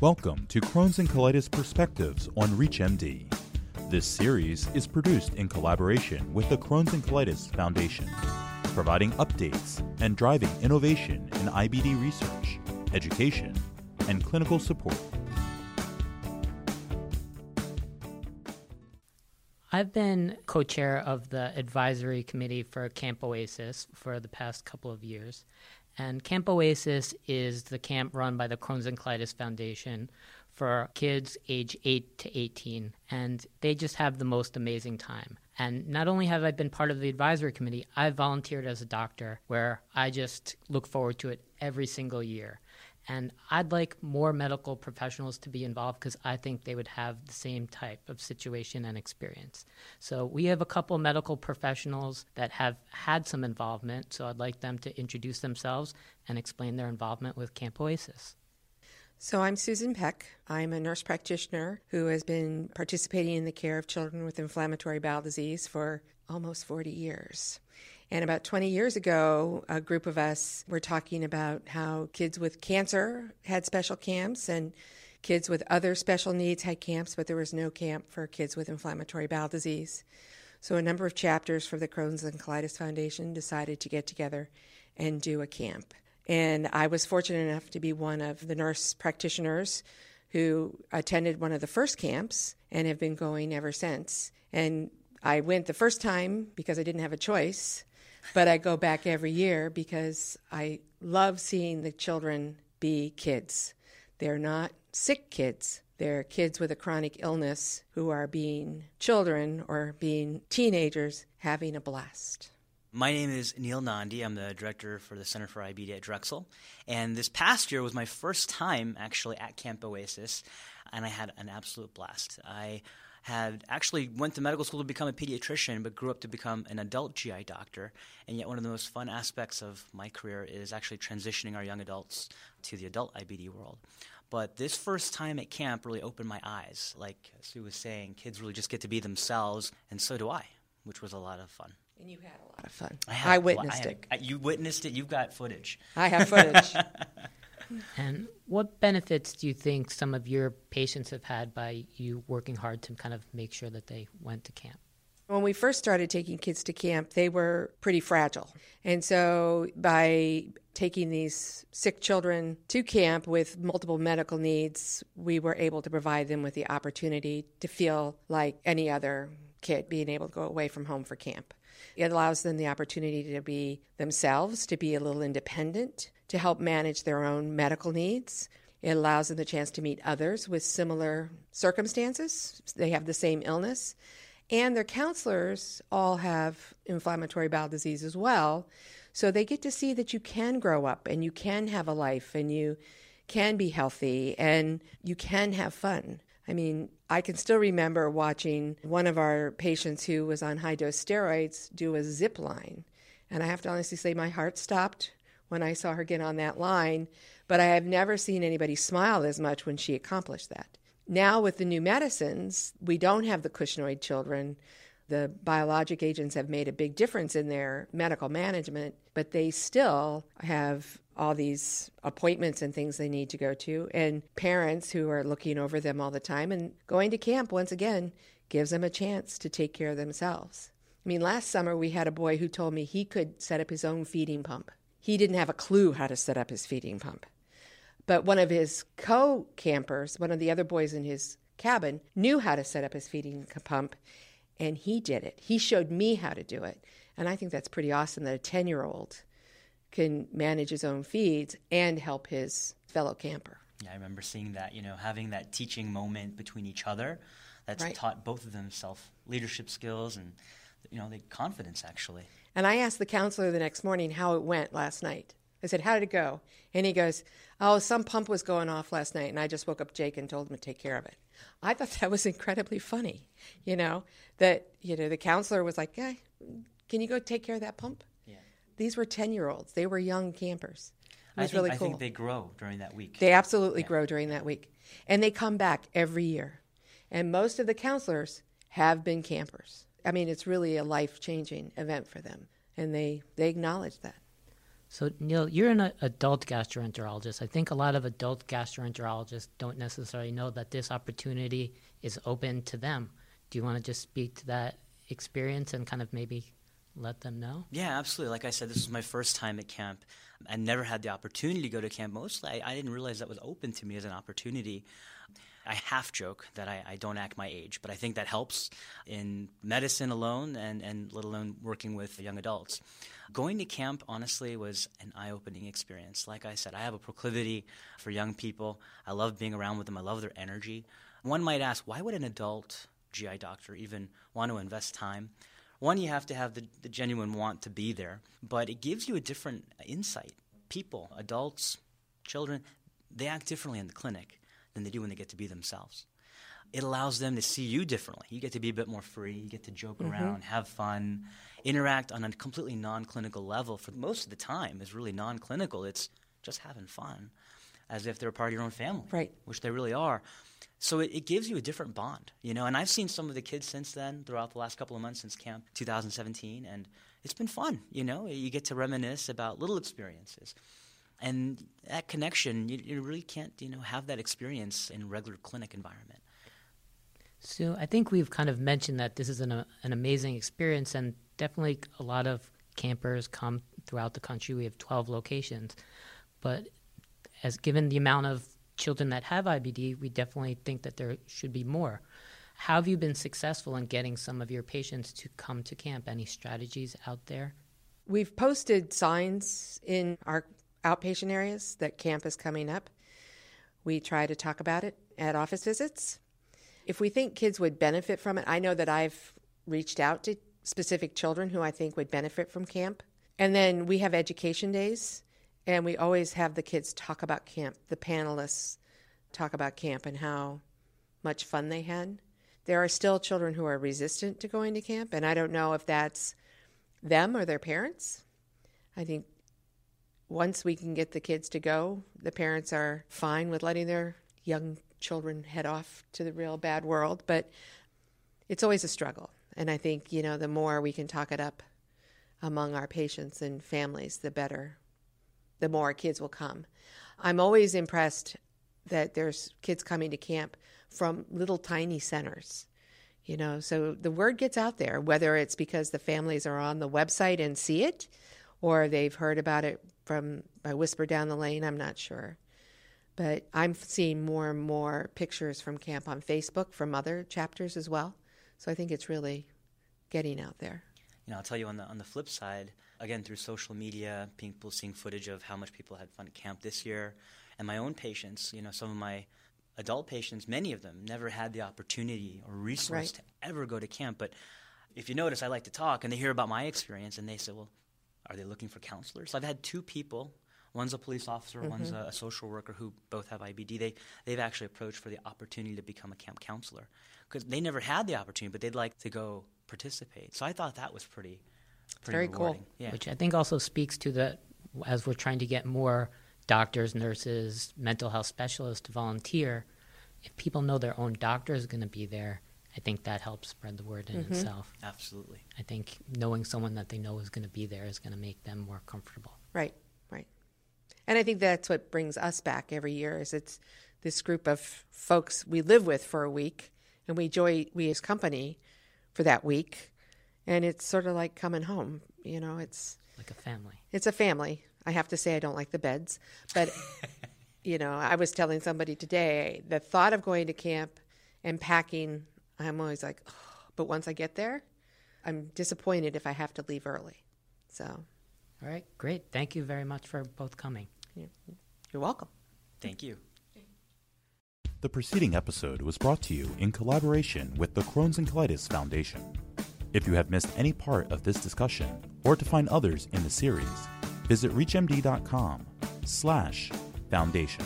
Welcome to Crohn's and Colitis Perspectives on ReachMD. This series is produced in collaboration with the Crohn's and Colitis Foundation, providing updates and driving innovation in IBD research, education, and clinical support. I've been co chair of the advisory committee for Camp Oasis for the past couple of years. And Camp Oasis is the camp run by the Crohn's and Colitis Foundation for kids age 8 to 18. And they just have the most amazing time. And not only have I been part of the advisory committee, I've volunteered as a doctor where I just look forward to it every single year. And I'd like more medical professionals to be involved because I think they would have the same type of situation and experience. So we have a couple medical professionals that have had some involvement. So I'd like them to introduce themselves and explain their involvement with Camp Oasis. So, I'm Susan Peck. I'm a nurse practitioner who has been participating in the care of children with inflammatory bowel disease for almost 40 years. And about 20 years ago, a group of us were talking about how kids with cancer had special camps and kids with other special needs had camps, but there was no camp for kids with inflammatory bowel disease. So a number of chapters for the Crohn's and Colitis Foundation decided to get together and do a camp. And I was fortunate enough to be one of the nurse practitioners who attended one of the first camps and have been going ever since. And I went the first time because I didn't have a choice but I go back every year because I love seeing the children be kids. They're not sick kids. They're kids with a chronic illness who are being children or being teenagers having a blast. My name is Neil Nandi. I'm the director for the Center for IBD at Drexel. And this past year was my first time actually at Camp Oasis, and I had an absolute blast. I had actually went to medical school to become a pediatrician, but grew up to become an adult GI doctor. And yet, one of the most fun aspects of my career is actually transitioning our young adults to the adult IBD world. But this first time at camp really opened my eyes. Like Sue was saying, kids really just get to be themselves, and so do I, which was a lot of fun. And you had a lot of fun. I, had, I witnessed I had, it. You witnessed it. You've got footage. I have footage. And what benefits do you think some of your patients have had by you working hard to kind of make sure that they went to camp? When we first started taking kids to camp, they were pretty fragile. And so by taking these sick children to camp with multiple medical needs, we were able to provide them with the opportunity to feel like any other kid being able to go away from home for camp. It allows them the opportunity to be themselves, to be a little independent, to help manage their own medical needs. It allows them the chance to meet others with similar circumstances. They have the same illness. And their counselors all have inflammatory bowel disease as well. So they get to see that you can grow up and you can have a life and you can be healthy and you can have fun. I mean, I can still remember watching one of our patients who was on high dose steroids do a zip line. And I have to honestly say, my heart stopped when I saw her get on that line, but I have never seen anybody smile as much when she accomplished that. Now, with the new medicines, we don't have the cushingoid children. The biologic agents have made a big difference in their medical management, but they still have all these appointments and things they need to go to, and parents who are looking over them all the time. And going to camp, once again, gives them a chance to take care of themselves. I mean, last summer we had a boy who told me he could set up his own feeding pump. He didn't have a clue how to set up his feeding pump. But one of his co campers, one of the other boys in his cabin, knew how to set up his feeding pump, and he did it. He showed me how to do it. And I think that's pretty awesome that a 10 year old can manage his own feeds and help his fellow camper. Yeah, I remember seeing that, you know, having that teaching moment between each other that's right. taught both of them self leadership skills and, you know, the confidence actually. And I asked the counselor the next morning how it went last night. I said, How did it go? And he goes, Oh, some pump was going off last night, and I just woke up Jake and told him to take care of it. I thought that was incredibly funny, you know, that, you know, the counselor was like, Hey, can you go take care of that pump? Yeah. These were 10 year olds, they were young campers. It was I think, really cool. I think they grow during that week. They absolutely yeah. grow during that week. And they come back every year. And most of the counselors have been campers. I mean, it's really a life changing event for them, and they, they acknowledge that. So, Neil, you're an adult gastroenterologist. I think a lot of adult gastroenterologists don't necessarily know that this opportunity is open to them. Do you want to just speak to that experience and kind of maybe let them know? Yeah, absolutely. Like I said, this was my first time at camp. I never had the opportunity to go to camp. Mostly, I, I didn't realize that was open to me as an opportunity. I half joke that I, I, don't act my age, but I think that helps in medicine alone and, and let alone working with young adults. Going to camp, honestly, was an eye opening experience. Like I said, I have a proclivity for young people. I love being around with them, I love their energy. One might ask, why would an adult GI doctor even want to invest time? One, you have to have the, the genuine want to be there, but it gives you a different insight. People, adults, children, they act differently in the clinic than they do when they get to be themselves. It allows them to see you differently. You get to be a bit more free, you get to joke mm-hmm. around, have fun, interact on a completely non clinical level for most of the time is really non clinical. It's just having fun as if they're a part of your own family, right. which they really are. So it, it, gives you a different bond, you know. And I've seen some of the kids since then, throughout the last couple of months since camp 2017, and it's been fun, you know. You get to reminisce about little experiences, and that connection, you, you really can't, you know, have that experience in a regular clinic environment. So I think we've kind of mentioned that this is an, an amazing experience, and definitely a lot of campers come throughout the country. We have 12 locations, but as given the amount of children that have IBD, we definitely think that there should be more. How have you been successful in getting some of your patients to come to camp? Any strategies out there? We've posted signs in our outpatient areas that camp is coming up. We try to talk about it at office visits. If we think kids would benefit from it, I know that I've reached out to specific children who I think would benefit from camp. And then we have education days and we always have the kids talk about camp, the panelists talk about camp and how much fun they had. There are still children who are resistant to going to camp, and I don't know if that's them or their parents. I think once we can get the kids to go, the parents are fine with letting their young children head off to the real bad world, but it's always a struggle. And I think, you know, the more we can talk it up among our patients and families, the better the more kids will come. I'm always impressed that there's kids coming to camp from little tiny centers. You know, so the word gets out there, whether it's because the families are on the website and see it, or they've heard about it from by whisper down the lane, I'm not sure. But I'm seeing more and more pictures from camp on Facebook from other chapters as well. So I think it's really getting out there. You know, I'll tell you on the on the flip side, again through social media, people seeing footage of how much people had fun at camp this year, and my own patients. You know, some of my adult patients, many of them never had the opportunity or resource right. to ever go to camp. But if you notice, I like to talk, and they hear about my experience, and they say, "Well, are they looking for counselors?" I've had two people. One's a police officer, mm-hmm. one's a, a, social worker who both have IBD. They they've actually approached for the opportunity to become a camp counselor because they never had the opportunity, but they'd like to go participate. So I thought that was pretty very rewarding. cool. Yeah. Which I think also speaks to the as we're trying to get more doctors, nurses, mental health specialists to volunteer. If people know their own doctor is going to be there, I think that helps spread the word in mm-hmm. itself. Absolutely. I think knowing someone that they know is going to be there is going to make them more comfortable. Right, right. And I think that's what brings us back every year is it's this group of folks we live with for a week and we enjoy we as company for that week and it's sort of like coming home. You know, it's like a family. It's a family. I have to say, I don't like the beds, but you know, I was telling somebody today the thought of going to camp and packing. I'm always like, oh, but once I get there, I'm disappointed if I have to leave early. So, all right, great. Thank you very much for both coming. You're welcome. Thank you. The preceding episode was brought to you in collaboration with the Crohn's and Colitis Foundation. If you have missed any part of this discussion or to find others in the series, visit reachmd.com slash foundation.